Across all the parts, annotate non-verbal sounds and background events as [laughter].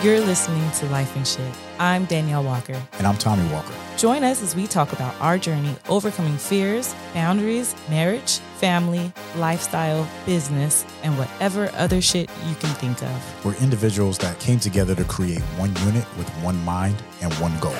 You're listening to Life and Shit. I'm Danielle Walker. And I'm Tommy Walker. Join us as we talk about our journey overcoming fears, boundaries, marriage, family, lifestyle, business, and whatever other shit you can think of. We're individuals that came together to create one unit with one mind and one goal.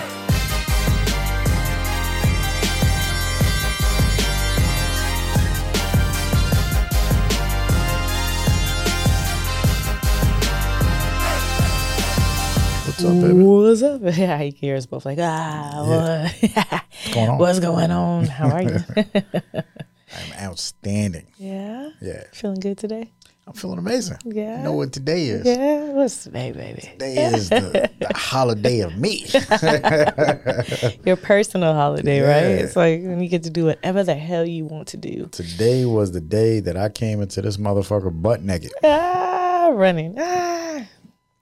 What's up, baby? What's up? [laughs] Yeah, he both like, ah, what? What's going on? What's going on? How are you? [laughs] I'm outstanding. yeah. Yeah. Feeling good today? I'm feeling amazing. Yeah. You know what today is? Yeah. What's today, baby? Today is the, the [laughs] holiday of me. Your personal holiday, right? It's like when you get to do whatever the hell you want to do. Today was the day that I came into this motherfucker butt naked. Ah, running. Ah.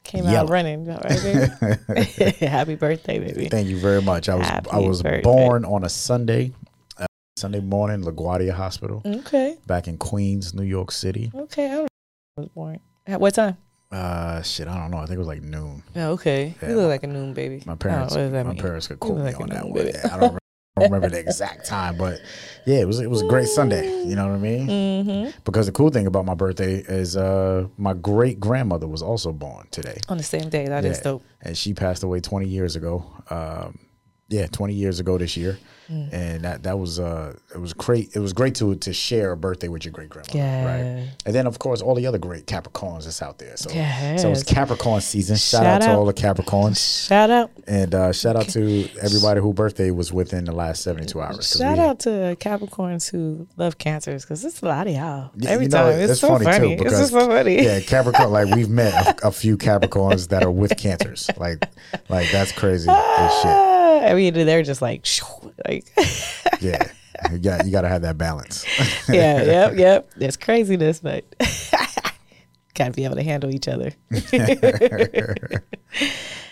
Came out running. Right. [laughs] Happy birthday, baby. Thank you very much. I was Happy I was birthday. born on a Sunday, uh, Sunday morning, LaGuardia Hospital, Okay. back in Queens, New York City. Okay. I don't know I was born. At what time? Uh, shit, I don't know. I think it was like noon. Oh, okay. Yeah, you look like a noon baby. My Oh, parents, what does that my mean? parents could You quote me like on that one. Yeah, I don't, [laughs] re- I don't remember the exact time, but yeah, it was it was a great Sunday. You know what I mean? Mm-hmm. Because the cool thing about my birthday is uh my great grandmother was also born today. On the same day. That is Yeah. dope. and she passed away 20 years ago. Um, yeah, 20 years ago this year, Mm. and that that was uh it was great. It was great to to share a birthday with your great grandma, Yeah. right? And then of course all the other great Capricorns that's out there. So so it's Capricorn season. Shout, Shout out to all the Capricorns, Shout out. and uh, shout out to everybody whose birthday was within the last 72 hours. Shout out to Capricorns who love cancers because it's a lot of y'all. Yeah, Every you know, time. It's, so funny. too it's because just so funny. yeah, Capricorn. Like we've met [laughs] a, a few Capricorns that are with cancers. Like like that's crazy as shit. [laughs] I mean, they're just like, like, [laughs] Yeah, you got you got to have that balance. [laughs] yeah, yep, [laughs] yep. There's craziness, but gotta be able to handle each other.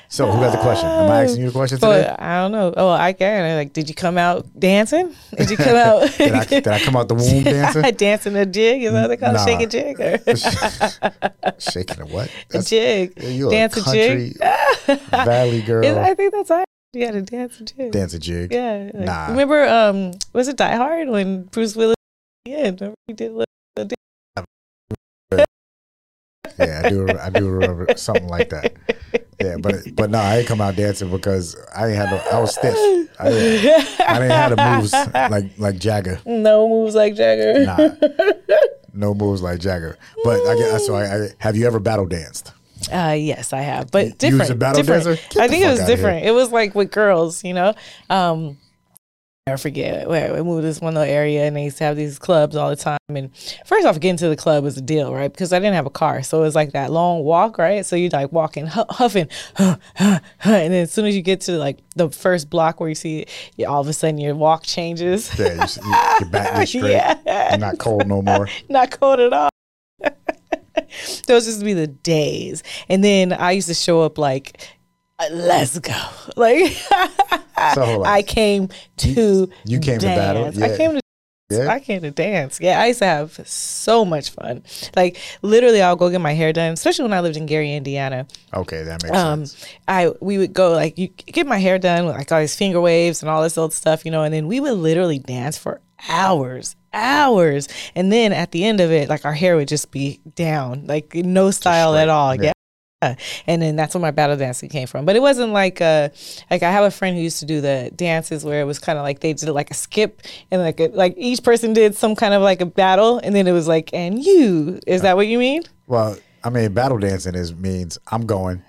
So who got the question? Am I asking you the question today? I don't know. Oh, I can. Like, did you come out dancing? Did you come out Did I, did I come out the womb dancing? dancing a jig? Is that what they call Nah. it? Shake a jig or Shaking a what? a jig? Dance a a jig. country valley girl. I think that's right. You got to dance a jig. Dance a jig. Yeah. like- Nah. Remember, um, was it Die Hard when Bruce Willis? Yeah, remember he did. a little- Yeah, I do. I do remember something like that. Yeah, but but no, I ain't come out dancing because I ain't had no. I was stiff. I, didn't- I didn't have the moves like like Jagger. No moves like Jagger. Nah, no moves like Jagger. But I guess so. I, I have you ever battle danced? Uh, yes, I have, but You was different. a battle different. I think it was different. It was like with girls, you know. Um, I forget. Where we moved to this one little area, and they used to have these clubs all the time. And first off, getting to the club was a deal, right? Because I didn't have a car, so it was like that long walk, right? So you like walking, hu- huffing, [laughs] and then as soon as you get to like the first block where you see it, you, all of a sudden your walk changes. Yeah, you, s- you, your back [laughs] gets straight. Yeah. You're not cold no more. [laughs] not cold at all. Those used to be the days. And then I used to show up like, uh, let's go. [laughs] Like, So I came to you came to battle? dance. I came to Yeah? I came to dance. Yeah, I used to have so much fun. Like literally, I'll go get my hair done, especially when I lived in Gary, Indiana. okay, that makes Um, sense. I we would go like you get my hair done with like all these finger waves and all this old stuff, you know, and then we would literally dance for hours, hours, and then at the end of it, like our hair would just be down, like no style at all. yeah. Yeah. And then that's where my battle dancing came from. But it wasn't like uh like I have a friend who used to do the dances where it was kind of like they did like a skip and like a, like each person did some kind of like a battle and then it was like and you is that what you mean? Well, I mean, battle dancing is means I'm going,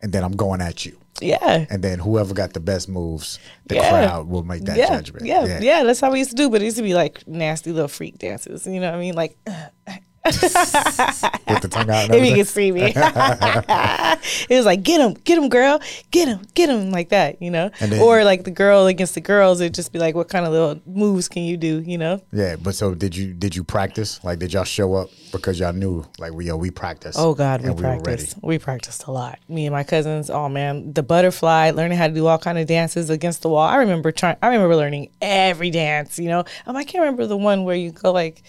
and then I'm going at you, Yeah. and then whoever got the best moves, the Yeah. crowd will make that yeah, judgment. Yeah, yeah, that's how we used to do. But it used to be like nasty little freak dances. You know what I mean? Like [clears throat] [laughs] with the tongue out. If you can see me, [laughs] it was like get him, get him, girl, get him, get him, like that. You know, then- or like the girl against the girls. It'd just be like, what kind of little moves can you do? You know? Yeah, but so did you? Did you practice? Like, did y'all show up because y'all knew? Like, we yo, we practiced. Oh God, we ready. practiced. We, practiced a lot. Me and my cousins. Oh man, the butterfly, learning how to do all kind of dances against the wall. I remember trying. I remember learning every dance. You know, um, I can't remember the one where you go like.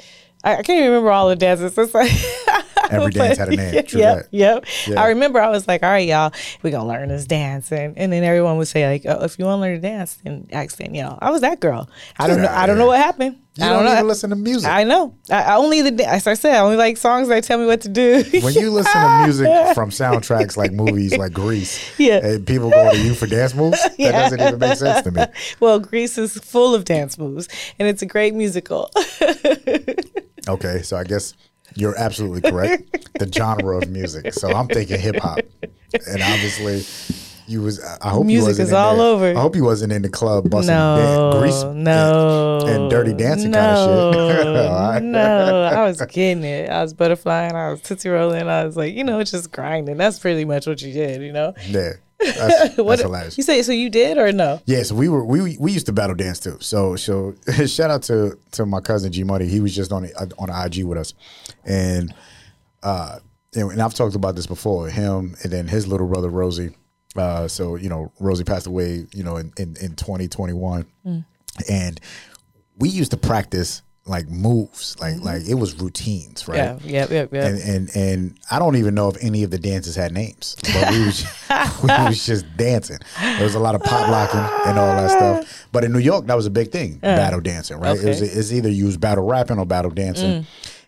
I, I can't even remember all the dances. It's like [laughs] Every dance had a name. True yep, that. yep. Yeah. I remember I was like, all right, y'all, we're going to learn this dance. And, and then everyone would say, like, oh, if you want to learn to dance, then ask Danielle. I was that girl. I don't Get know. I don't know what happened. You I don't, don't even listen to music. I know. I, I only the as I said, I only like songs that tell me what to do. when you listen to music [laughs] from soundtracks like movies like Grease, Yeah. and people go to you for dance moves, that doesn't even make sense to me. [laughs] well, Grease is full of dance moves, and it's a great musical. Okay, so I guess you're absolutely correct. the genre of music. So I'm thinking hip hop, and obviously. You was. I hope you Music wasn't is in all there. over. I hope you wasn't in the club busting no, dan- grease no, and, and dirty dancing no, kind of shit. [laughs] Right. no, I was getting it. I was butterflying. I was tootsie rolling. I was like, you know, just grinding. That's pretty much what you did, you know. Yeah, [laughs] that's, What that's hilarious. you say? So you did or no? Yes, we were we we used to battle dance too. So so [laughs] shout out to to my cousin G Money. He was just on the, on IG with us, and uh, and, and I've talked about this before. Him and then his little brother Rosie. Uh, so you know Rosie passed away. You know in in, in twenty twenty one, and we used to practice like moves, like mm-hmm. like it was routines, right? Yeah, yep, yep, yep. and and and I don't even know if any of the dances had names, but we was [laughs] we was just dancing. There was a lot of pop locking and all that stuff. But in New York, that was a big thing, battle dancing, right? It was it's either you was battle rapping or battle dancing. Mm.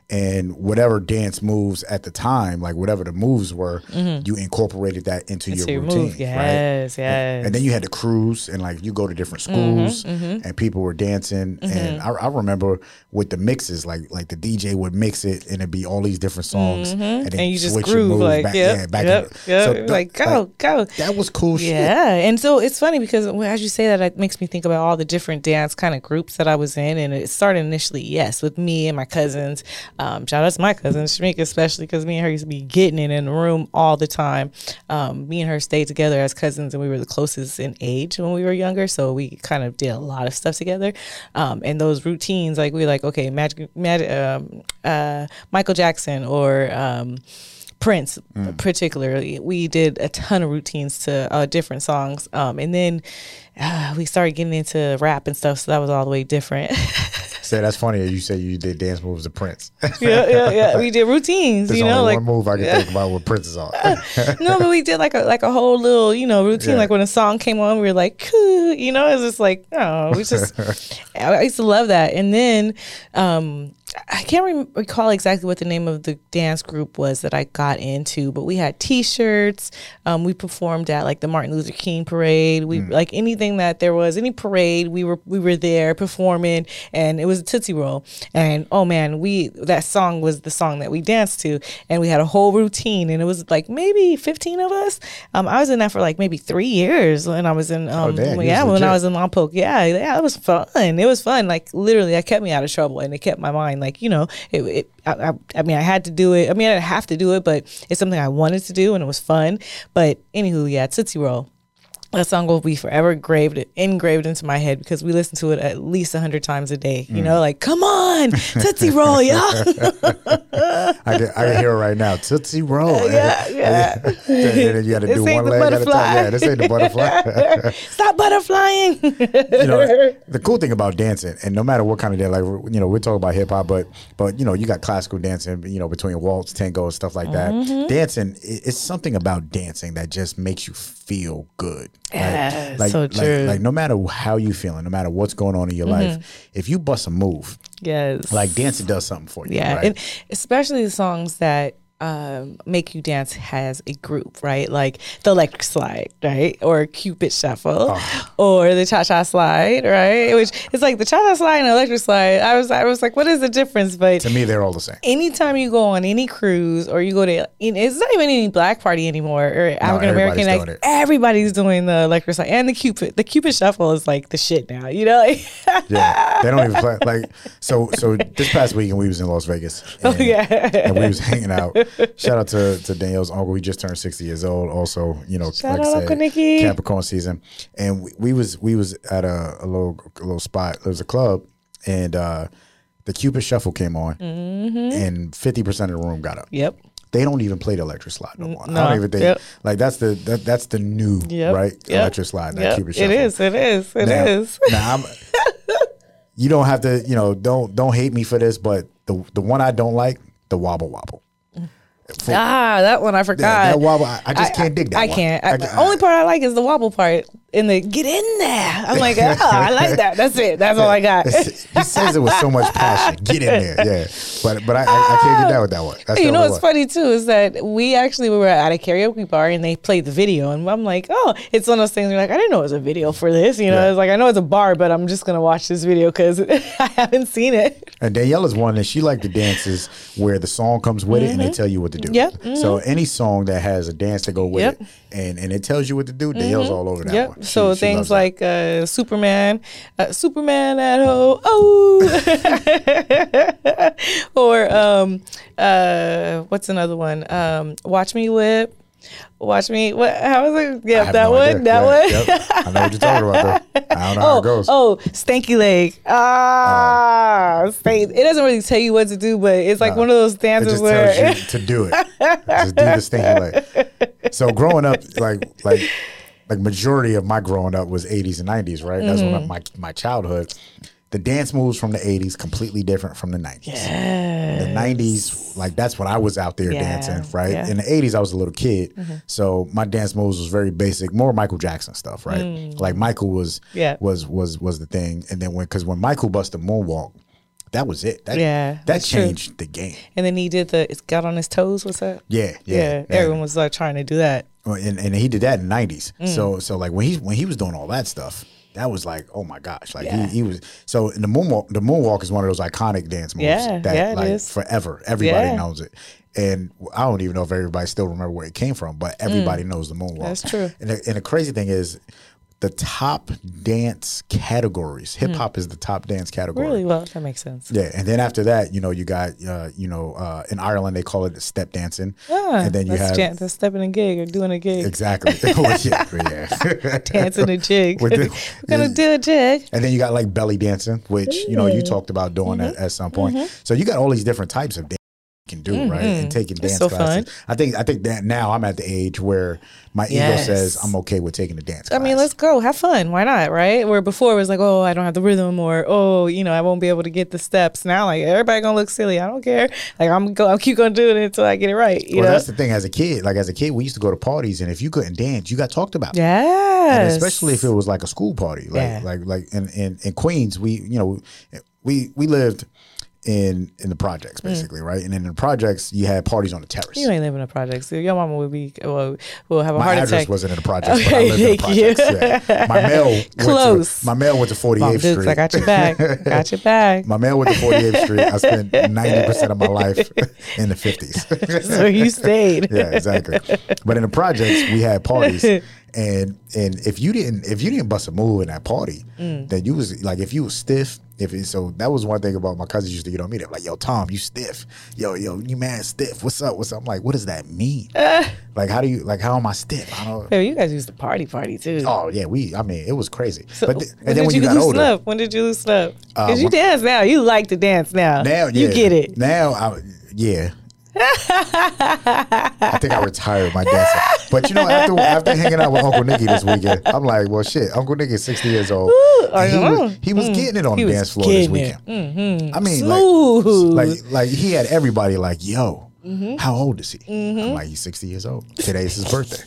And whatever dance moves at the time, like whatever the moves were, mm-hmm. you incorporated that into, Into your your routine, move. Yes, right? yes. And then you had to cruise and like you go to different mm-hmm, schools mm-hmm. and people were dancing. And I, I remember with the mixes, like like the DJ would mix it and it'd be all these different songs. And then and you just groove moves like back, yep, yeah, back yep, yep. so the- like go, go. That was cool shit. Yeah, and so it's funny because as you say that, it makes me think about all the different dance kind of groups that I was in, and it started initially, yes, with me and my cousins. Um, shout out to my cousin Shamika, especially because me and her used to be getting it in the room all the time. Um, me and her stayed together as cousins, and we were the closest in age when we were younger, so we kind of did a lot of stuff together. Um, and those routines, like we like, okay, Magic, Magic, um, uh, Michael Jackson or. Um, Prince, particularly, we did a ton of routines to uh, different songs, um, and then uh, we started getting into rap and stuff. So that was all the way different. [laughs] Say that's funny. You say you did dance moves to Prince. [laughs] yeah, yeah, yeah. We did routines, There's you only know, like one move I can think about with Prince is on. [laughs] no, but we did like a like a whole little you know routine. Yeah. Like when a song came on, we were like, you know, it's just like, oh, we just. [laughs] I used to love that, and then um, I can't re- recall exactly what the name of the dance group was that I got into, but we had T-shirts. Um, we performed at like the Martin Luther King parade. We like anything that there was any parade, we were we were there performing, and it was a Tootsie Roll. And oh man, we that song was the song that we danced to, and we had a whole routine, and it was like maybe fifteen of us. Um, I was in that for like maybe three years when I was in um, damn, you yeah when I was in Lompoc. Yeah, yeah, it was fun. It was fun. Like literally, that kept me out of trouble, and it kept my mind like you know it. it I, I, I mean, I had to do it. I mean, I didn't have to do it, but it's something I wanted to do, and it was fun. But anywho, yeah, Tootsie Roll. That song will be forever engraved engraved into my head because we listen to it at least a hundred times a day. You Mm. know, like come on, Tootsie Roll, y'all. [laughs] I can, I can hear it right now. Tootsie Roll. yeah, [laughs] yeah. and then you got to [laughs] This do ain't one the leg at a butterfly. time. Yeah, this ain't the butterfly. Stop butterflying. you know, the cool thing about dancing, and no matter what kind of dance, like you know, we're talking about hip hop, but but you know, you got classical dancing, you know, between waltz, tango, and stuff like that. Mm-hmm. Dancing, it's something about dancing that just makes you feel good. Yeah, like, so true. Mm-hmm. Like, no matter how you feeling, no matter what's going on in your life, if you bust a move, yes. like dancing does something for you. Yeah, right? and especially the songs that um, make you dance has a group, right? Like the electric slide, right? Or Cupid shuffle, Oh. or the cha cha slide, right? Which it's like the cha cha slide and electric slide. I was I was like, what is the difference? But to me, they're all the same. anytime you go on any cruise or you go to it's not even any black party anymore or African American everybody's like, everybody's doing the electric slide and the Cupid the Cupid shuffle is like the shit now, you know? [laughs] Yeah, they don't even play. Like so, so this past weekend we was in Las Vegas. [laughs] oh yeah. and we was hanging out. [laughs] Shout out to, to Danielle's uncle. He just turned sixty years old. Also, you know, Shout like out I said, Nicky. Capricorn season. And we, we was we was at a, a little a little spot. There was a club, and uh, the Cupid Shuffle came on, Mm-hmm. and fifty percent of the room got up. Yep. They don't even play the electric slide no more. I no. don't even think Yep. like that's the that, that's the new Yep. right Yep. electric slide. That Yep. Cupid It is. It is. It now, is. now I'm, [laughs] you don't have to, you know, don't don't hate me for this, but the the one I don't like, the wobble wobble. For- Ah, that one I forgot. Yeah, that wobble, I, I just can't dig that. I one. can't. I, I- the I- only part I like is the wobble part in the get in there. I'm like, oh, I like that. That's it. That's all I got. he says it with so much passion. Get in there, yeah. But but I, I, I can't get down with that one. That's you know what's funny too is that we actually we were at a karaoke bar and they played the video and I'm like, oh, it's one of those things. You're like, I didn't know it was a video for this. You know, Yeah. it's like I know it's a bar, but I'm just gonna watch this video because [laughs] I haven't seen it. And Danielle's one that she liked the dances where the song comes with it and they tell you what to do. Mm-hmm. Yep, So any song that has a dance to go with Yep. Mm-hmm. it and, and it tells you what to do, Danielle's all over that Yep. one. So she things like uh, Superman, uh, Superman at home, oh, [laughs] or um, uh, what's another one? Um, Watch me whip. Watch me. What? How was it? Yeah, that no one. idea. That Yeah, one. yep. I know what you're talking about though. I don't know how Oh, it goes. oh, stanky leg. Ah, stank. It doesn't really tell you what to do, but it's like Nah. one of those It dances just where tells you to do it. just do the stanky leg. [laughs] So growing up, like like like majority of my growing up was 80s and 90s, right? That's when Mm-hmm. my my childhood. The dance moves from the 80s completely different from the 90s. The 90s, like that's when I was out there Yeah, dancing, right? yeah. In the 80s, I was a little kid, Mm-hmm. so my dance moves was very basic, more Michael Jackson stuff, right? Like Michael was, Mm. Yeah. was was was the thing, and then when because when Michael bust busted moonwalk, that was it. That, Yeah, that that's true. changed the game. and then he did the. It's got on his toes. What's that? Yeah, yeah. Yeah, yeah. everyone was like trying to do that. And, and he did that in the nineties. Mm. So so like when he when he was doing all that stuff, that was like oh my gosh, like Yeah. he, he was. So in the moonwalk, the moonwalk is one of those iconic dance moves Yeah, that yeah, like is. forever everybody knows it. And I don't even know if everybody still remember where it came from, but everybody knows the moonwalk. Mm. That's true. And the, and the crazy thing is, the top dance categories, hip hop is the top dance category. Mm. Really well. That makes sense. Yeah, and then after that, you know, you got, uh, you know, uh, in Ireland they call it step dancing, Ah, and then you have jan- that's stepping a gig or doing a gig, exactly, Well, [laughs] yeah, yeah. [laughs] dancing a jig. We're [laughs] gonna do a jig. And then you got like belly dancing, which you know you talked about doing Mm-hmm. that at some point. So you got all these different types of dance can do, right? And taking dance Mm-hmm. so classes. fun. I think I think that now I'm at the age where my Yes. ego says I'm okay with taking the dance. I mean, let's go, have fun. Why not, right? Where before it was like, oh, I don't have the rhythm, or oh, you know, I won't be able to get the steps. Now, like everybody gonna look silly. I don't care. Like I'm go, I'll keep gonna do it until I get it right. You Well, know? that's the thing. As a kid, like as a kid, we used to go to parties, and if you couldn't dance, you got talked about. Yeah. especially if it was like a school party, like Yeah. like like in, in in Queens, we you know we we lived in in the projects basically, right? And in the projects, you had parties on the terrace. Mm. You ain't living in the projects. Your mama would be well, will have a My heart address attack. wasn't in the projects, but I Okay, lived in the thank you. Yeah. My [laughs] mail went to- Close. my mail went to 48th Mom Dukes, Street. I got your back. got your back. [laughs] my mail went to 48th Street. I spent 90% of my life [laughs] in the 50s. so you stayed. yeah, exactly. But in the projects, we had parties, and and if you didn't if you didn't bust a move in that party, Mm. then you was like if you was stiff. If it, so, that was one thing about my cousins used to get on me. They're like, "Yo, Tom, you stiff. Yo, yo, you mad stiff. What's up? What's up?" I'm like, "What does that mean? [laughs] like, how do you like? How am I stiff? I don't." You guys used to party party too. Oh yeah, we. I mean, it was crazy. So but th- when and then when did you, got older? When did you loosen up? Because Uh, you dance now. You like to dance now. now yeah, You get it. Now, I, yeah. I think I retired my dancing. But you know, after after hanging out with Uncle Nicky this weekend, I'm like, well, shit. Uncle Nicky is 60 years old. And he was, he was getting it on He the dance floor this it. Mm-hmm. weekend. I mean, like, like, like he had everybody like, yo, Mm-hmm. how old is he? I'm like, he's 60 years old. Today's his birthday.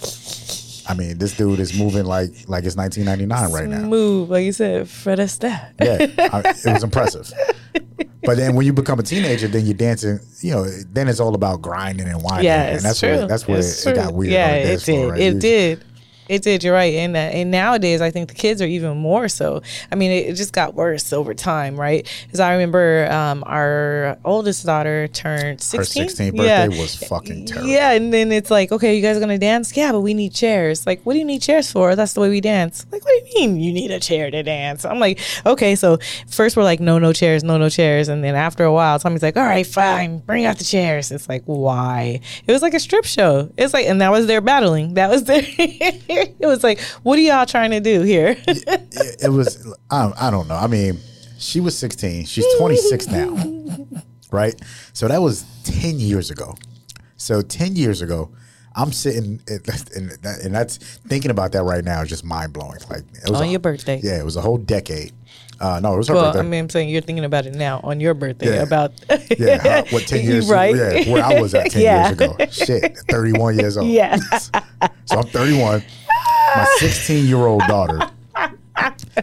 I mean, this dude is moving like like it's 1999 right now. Move, like you said, Fred Astaire. Yeah, I, it was impressive. [laughs] But then when you become a teenager, then you're dancing. You know, then it's all about grinding and whining. Yeah, and it's that's true. where that's where It's it got weird. Yeah, it did. floor, right? It You- did. It did. You're right. And uh, and nowadays, I think the kids are even more so. I mean, it, it just got worse over time, right? Because I remember um, our oldest daughter turned 16. Her 16th birthday was fucking terrible. Yeah, and then it's like, okay, you guys are gonna dance? Yeah, but we need chairs. Like, what do you need chairs for? That's the way we dance. Like, what do you mean you need a chair to dance? I'm like, okay, so first we're like, no, no chairs, no, no chairs, and then after a while, Tommy's like, all right, fine, bring out the chairs. It's like, why? It was like a strip show. It's like, and that was their battling. That was their. [laughs] [laughs] it was like, what are y'all trying to do here? [laughs] it, it was. I, I don't know. I mean, she was 16. She's 26 now, [laughs] right? So that was 10 years ago. So 10 years ago, I'm sitting, and, that, and that's thinking about that right now is just mind blowing. Like it was On a- your birthday. Yeah, it was a whole decade. Uh, no, it was her Well, birthday. I mean, I'm saying you're thinking about it now on your birthday Yeah. about yeah, how, what ten years? right? Yeah, where I was at ten Yeah. years ago. Shit, thirty one years old. Yeah. so I'm 31. My 16 year old daughter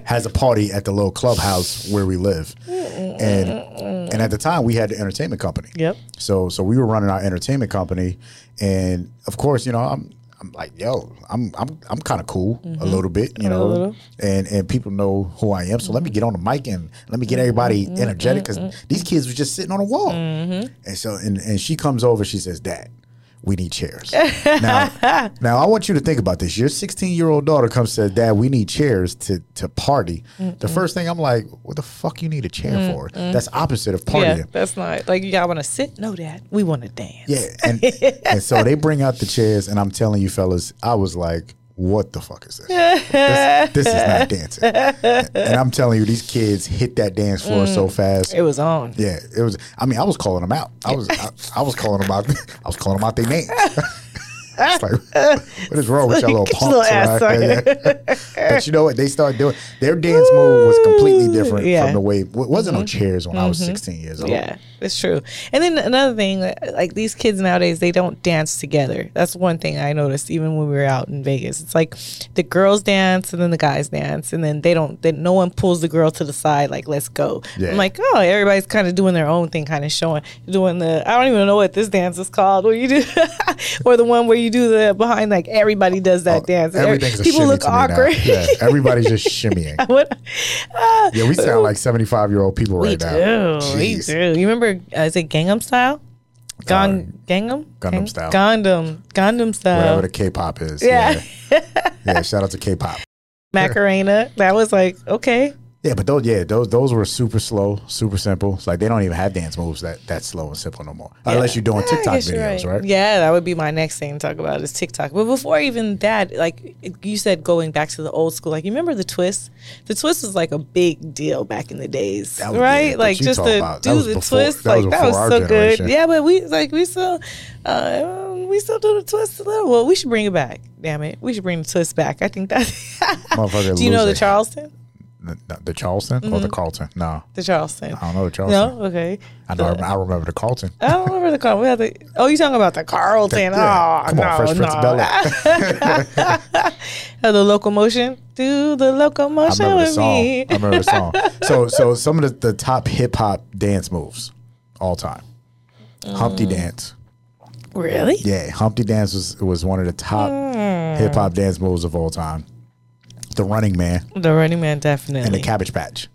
has a party at the little clubhouse where we live, and and at the time we had the entertainment company. Yep. So so we were running our entertainment company, and of course, you know, I'm I'm like, yo, I'm I'm I'm kind of cool a mm-hmm. little bit, you know, little. and and people know who I am. So let me get on the mic and let me get mm-hmm. everybody mm-hmm. energetic because these kids were just sitting on a wall. And so and and she comes over, she says, Dad. We need chairs. now, [laughs] now I want you to think about this. Your 16 year old daughter comes and says, "Dad, we need chairs to to party." The first thing I'm like, "What the fuck you need a chair for?" That's opposite of partying. Yeah, that's not like y'all want to sit. No, Dad, we want to dance. Yeah, and and so they bring out the chairs, and I'm telling you, fellas, I was like, "What the fuck is this? this, this is not dancing." And I'm telling you, these kids hit that dance floor so fast. It was on. Yeah, it was. I mean, I was calling them out. I was, I, I was calling them out. [laughs] I was calling them out their names. [laughs] it's like, what is wrong with y'all little [laughs] your punks? little ass on but you know what? They started doing their dance move was completely different Yeah. Mm-hmm. from the way. It wasn't no chairs when I was 16 years old. Yeah, it's true. And then another thing, like these kids nowadays, they don't dance together. That's one thing I noticed even when we were out in Vegas. It's like the girls dance and then the guys dance, and then they don't. Then no one pulls the girl to the side like let's go. Yeah. I'm like, oh, everybody's kind of doing their own thing, kind of showing, doing the. I don't even know what this dance is called. Where you do, [laughs] or the one where you do the behind like everybody does that dance. Oh, Everything's a People look to me now. awkward. Yeah, [laughs] everybody's just shimmying. [laughs] what? Ah, Yeah, we sound like 75 year old people We right now. do. We do. You remember, uh, is it Gangnam Style? Gang, Gangnam? Gundam Gang- Style. Gundam. Gundam Style. Whatever the K-pop is. Yeah. Yeah. [laughs] yeah. Shout out to K-pop. Macarena. That was like, okay. Yeah, but those yeah those those were super slow, super simple. It's like they don't even have dance moves that that slow and simple no more, unless you're doing TikTok videos, right? Yeah, that would be my next thing to talk about is TikTok. But before even that, like you said, going back to the old school, like you remember the twist? The twist was like a big deal back in the days, right? yeah, like just to about- do the before- twist, that was like that was so generation. good. Yeah, but we like we still, uh, we still do the twist a little. Well, we should bring it back. Damn it, we should bring the twist back. I think that. [laughs] Do you know the. Charleston? The, the Charleston or the Carlton? No, The Charleston. I don't know the Charleston. No, okay. I know. I remember the Carlton. I don't remember the Carlton. We had the, oh, you talking about the Carlton? Yeah. Oh, Come no, on, Fresh Prince of. Bel-Air. [laughs] Oh, the locomotion. Do the I locomotion remember the with song. me. I remember the song. [laughs] So so some of the, the top hip hop dance moves all time. Humpty Mm. Dance. Really? Yeah, Humpty Dance was was one of the top Hmm. hip hop dance moves of all time. The Running Man The Running Man, definitely. and the Cabbage Patch.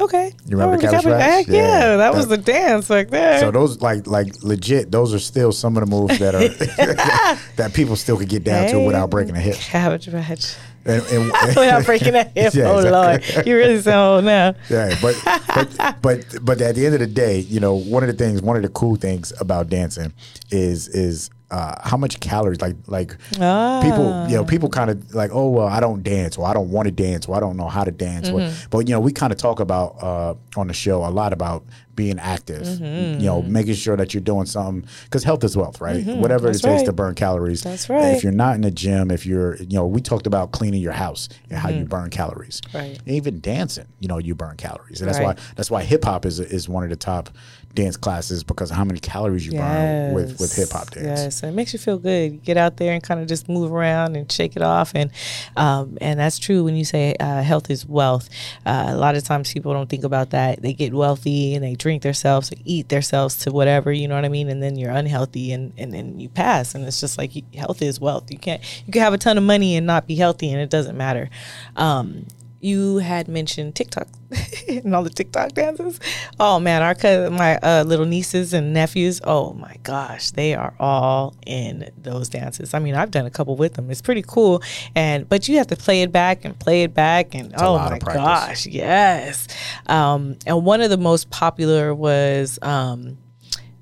okay. You remember Oh, the Cabbage Patch? Yeah, Yeah, that, was that- the dance like there. So those like like legit, those are still some of the moves that are [laughs] [laughs] that people still could get down to without breaking a hip. Cabbage Patch. And, and- [laughs] Without breaking a hip. Yeah, oh, exactly. Lord. You really sound old now. Yeah, but but but but at the end of the day, you know, one of the things, one of the cool things about dancing is is uh, how much calories like like Ah. people you know people kind of like oh well I don't dance or I don't want to dance or I don't know how to dance Mm-hmm. but you know we kind of talk about uh, on the show a lot about being active Mm-hmm. you know making sure that you're doing something because health is wealth right whatever Mm-hmm. That's it takes right. to burn calories That's right. if you're not in the gym if you're you know we talked about cleaning your house and how you burn calories Mm-hmm. Right. even dancing, you know, you burn calories. And that's Right. why that's why hip hop is is one of the top dance classes because of how many calories you burn with with hip hop dance. Yes, and it makes you feel good. You get out there and kind of just move around and shake it off, and um, and that's true when you say uh, health is wealth. Uh, a lot of times people don't think about that. They get wealthy and they drink themselves, they eat themselves to whatever, you know what I mean, and then you're unhealthy and and then you pass, and it's just like health is wealth. You can't you can have a ton of money and not be healthy, and it doesn't matter. Um, you had mentioned TikTok [laughs] and all the TikTok dances. Oh man, our cousin, my uh, little nieces and nephews. Oh my gosh, they are all in those dances. I mean, I've done a couple with them. It's pretty cool, and but you have to play it back and play it back, and a oh my gosh, yes. Um, and one of the most popular was um,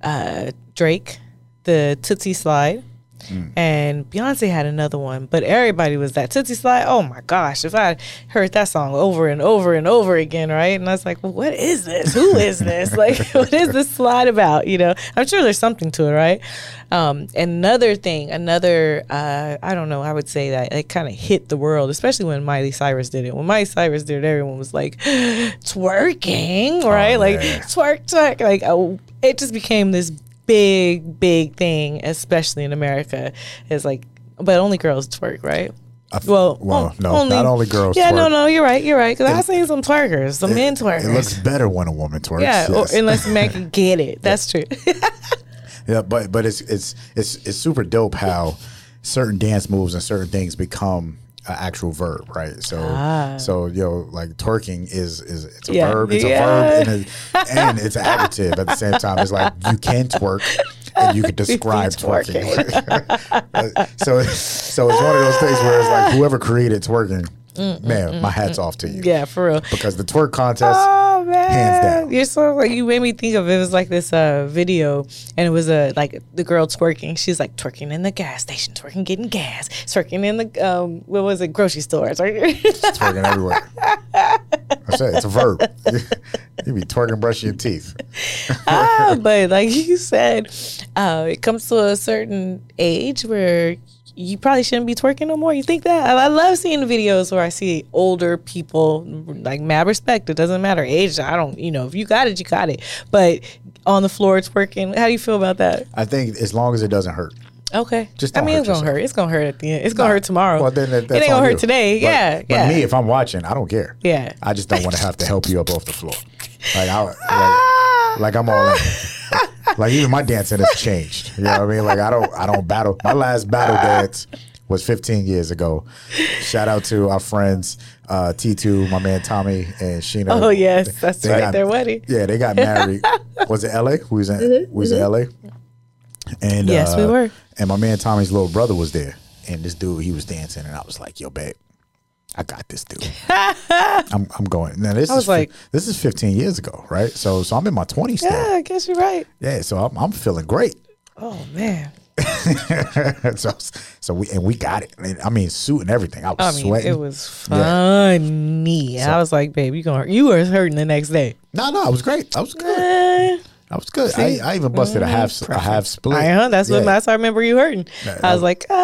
uh, Drake, the Tootsie Slide. And Beyonce had another one, but everybody was that Tootsie Slide. Oh my gosh, if I heard that song over and over and over again, right? And I was like, well, what is this? Who is this? [laughs] like, what is this slide about? You know, I'm sure there's something to it, right? Um, another thing, another, uh, I don't know, I would say that it kind of hit the world, especially when Miley Cyrus did it. When Miley Cyrus did it, everyone was like, [gasps] twerking, right? like, twerk, twerk. Like, oh, it just became this big, big thing, especially in America. is like, but only girls twerk, right? Well, well, on- no, not only girls. Yeah, no, twerk. no, you're right, you're right. Because I've seen some twerkers, some men twerkers. It looks better when a woman twerks. yeah, yes. or, unless men [laughs] can get it. That's true. [laughs] Yeah, but but it's it's it's it's super dope how certain dance moves and certain things become an actual verb, right? So Ah. so you know like twerking is is it's a Yeah. verb, it's Yeah. a verb and, a, and it's an adjective at the same time. It's like you can twerk and you can [laughs] describe twerking. [laughs] so so it's one of those things where it's like whoever created twerking, man, my hat's off to you. yeah, for real. Because the twerk contest, Oh man, hands down. You're so like you made me think of it was like this uh video, and it was a like the girl twerking. She's like twerking in the gas station, twerking getting gas, twerking in the um what was it grocery store, [laughs] twerking. twerking everywhere. I said it's a verb. [laughs] you be twerking, brushing your teeth. [laughs] ah, but like you said, uh, it comes to a certain age where you probably shouldn't be twerking no more. You think that? I, I love seeing the videos where I see older people, like mad respect. It doesn't matter age. I don't, you know, if you got it, you got it. But on the floor twerking, how do you feel about that? I think as long as it doesn't hurt. Okay. Just I mean, it's gonna hurt. It's gonna hurt at the end. It's gonna hurt tomorrow. Well, then that, it ain't on gonna you. hurt today. But- yeah, But yeah. me, if I'm watching, I don't care. Yeah. I just don't want to have to help you up off the floor. Like I, like, [laughs] like I'm all in. Like even my dancing has changed. You know what I mean? Like I don't, I don't battle. My last battle dance was 15 years ago. Shout out to our friends uh, T2, my man Tommy and Sheena. Oh, yes. That's They right, got- their wedding. Yeah, they got married. was it LA? We was in, we was in LA. And Mm-hmm, Yes, uh, we were. And my man Tommy's little brother was there, and this dude he was dancing, and I was like, "Yo, babe, I got this dude. [laughs] I'm, I'm going." Now this I was is like- this is 15 years ago, right? So so I'm in my 20s Yeah. I guess you're right. Yeah, so I'm, I'm feeling great. [laughs] Oh man. so so we and we got it. I mean, suit and everything. I was I mean, sweating. it was funny. I was like, babe, you gonna you were hurting the next day. no, no, I was great. I was good. I was good. I, I even busted a half a half split. I huh? That's what Yeah. that's how I remember you hurting. Yeah, I was like, ah,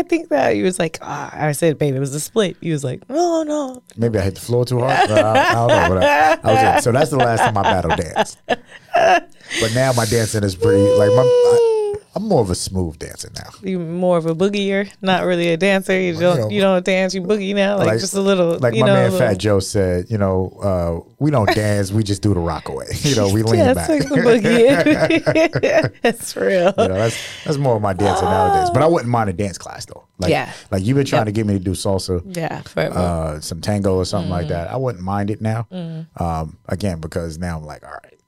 I think that he was like, ah. I said, babe, it was a split. He was like, no, no. Maybe I hit the floor too hard. I, I don't know. But I, I was in. So that's the last time I battle danced. But now my dancing is pretty like my. I, I'm more of a smooth dancer now. You more of a boogier, not really a dancer. You don't know, you don't dance, you boogie now, like, just a little. Like you my know, man Fat Joe said, you know, uh, we don't dance, we just do the rock away. [laughs] You know, we [laughs] lean Yeah, back. the boogie. [laughs] That's real. You know, that's that's more of my dancing nowadays. But I wouldn't mind a dance class though. Like, Yeah. like you've been trying Yep. to get me to do salsa. Yeah, uh, some tango or something like that. I wouldn't mind it now. Mm. Um, again, because now I'm like, all right,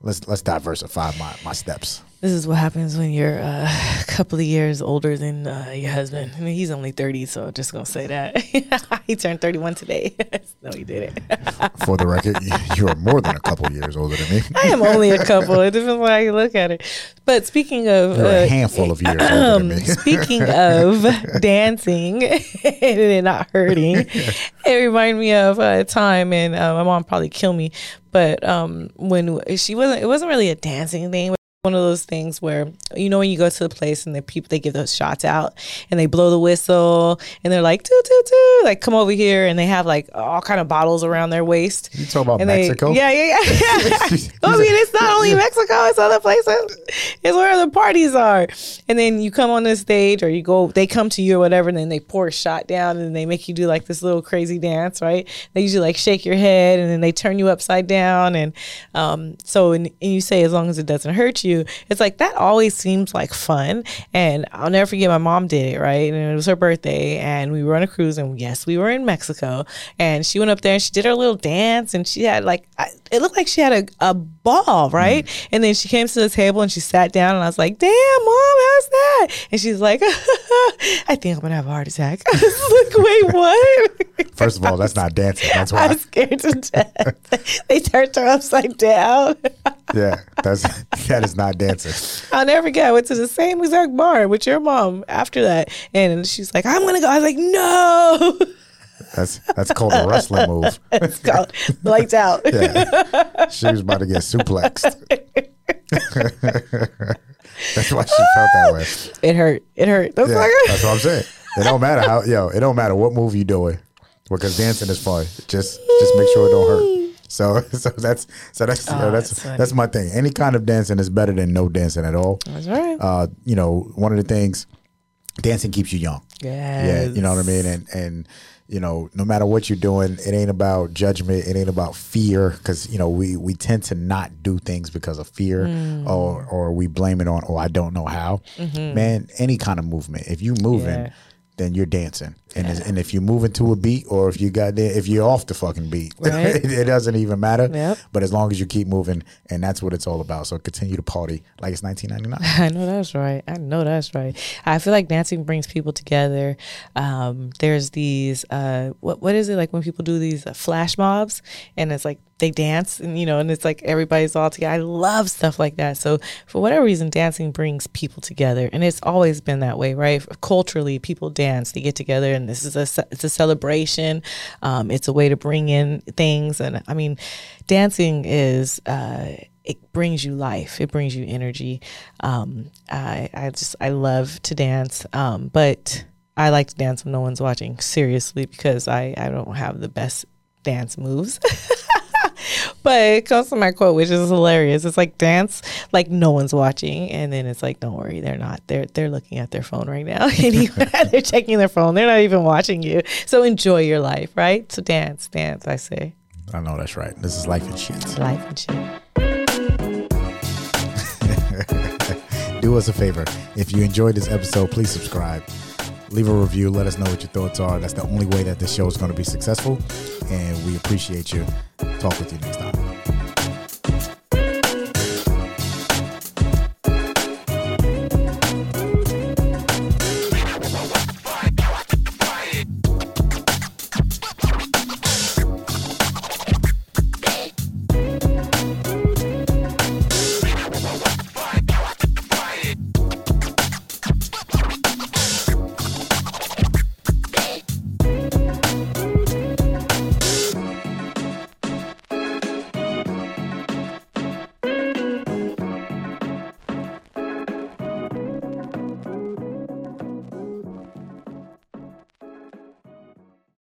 let's let's diversify my, my steps. This is what happens when you're uh, [laughs] a couple of years older than uh, your husband. I mean, he's only 30, so I'm just going to say that. [laughs] he turned 31 today. [laughs] no, he didn't. For the record, you, are more than a couple years older than me. I am only a couple. It depends on how you look at it. But speaking of. Uh, a handful of years older than um, [clears throat] me. speaking of dancing and not hurting, it reminded me of a time, and uh, my mom probably kill me, but um, when she wasn't, it wasn't really a dancing thing. One of those things where you know when you go to the place and the people they give those shots out and they blow the whistle and they're like toot toot toot like come over here and they have like all kind of bottles around their waist. You talk about And Mexico? They, yeah, yeah, yeah. [laughs] [laughs] I mean, it's not only Mexico; it's other places. It's where the parties are. And then you come on the stage, or you go. They come to you or whatever, and then they pour a shot down, and they make you do like this little crazy dance, right? They usually like shake your head, and then they turn you upside down, and um, so and, and you say as long as it doesn't hurt you, it's like that always seems like fun. And I'll never forget my mom did it, right? And it was her birthday, and we were on a cruise, and yes, we were in Mexico, and she went up there and she did her little dance, and she had like I, it looked like she had a, a ball, mm. right? And then she came to the table and she sat down, and I was like, "Damn, mom, how's that?" And she's like, [laughs] "I think I'm gonna have a heart attack." [laughs] I was like, "Wait, [laughs] what?" First of all, that's not dancing. That's why I was scared to death. they turned her upside down. Yeah, that's that is not dancing. [laughs] I'll never forget. I went to the same exact bar with your mom after that, and she's like, "I'm gonna go." I was like, "No." [laughs] That's that's called a wrestling move. [laughs] it's called lights out. Yeah. She was about to get suplexed. that's why she felt that way. It hurt. It hurt. That's Yeah, like that's what I'm saying. It don't matter how yo, it don't matter what move you doing. Because dancing is fun. Just just make sure it don't hurt. So [laughs] so that's so that's you know, Oh, that's that's that's my thing. Any kind of dancing is better than no dancing at all. That's right. Uh, you know, one of the things dancing keeps you young. yes. Yeah, you know what I mean? And and you know, no matter what you're doing, it ain't about judgment, it ain't about fear cuz you know, we we tend to not do things because of fear Mm. or or we blame it on oh, I don't know how. Man, any kind of movement, if you moving, Mm-hmm. Yeah. then you're dancing. And it's- and if you're moving to a beat or if you got there if you're off the fucking beat, [laughs] Right. it, it doesn't even matter. Yep. But as long as you keep moving and that's what it's all about. So continue to party like it's 1999. [laughs] I know that's right. I know that's right. I feel like dancing brings people together. Um, there's these uh, what what is it like when people do these uh, flash mobs and it's like they dance and you know and it's like everybody's all together. I love stuff like that. So for whatever reason, dancing brings people together, and it's always been that way, right? Culturally, people dance, they get together, this is a it's a celebration. Um, it's a way to bring in things, and I mean, dancing is. Uh, it brings you life. It brings you energy. Um, I, I just, I love to dance. Um, but I like to dance when no one's watching seriously because I, I don't have the best dance moves. [laughs] [laughs] but it comes to my quote, which is hilarious. It's like dance like no one's watching, and then it's like, don't worry, they're not. They're they're looking at their phone right now. [laughs] [laughs] they're checking their phone. They're not even watching you. So enjoy your life, right? So dance, dance. I say I know that's right. This is life and shit. life and shit. do us a favor. If you enjoyed this episode, please subscribe. Leave a review. Let us know what your thoughts are. That's the only way that this show is going to be successful. And we appreciate you. Talk with you next time.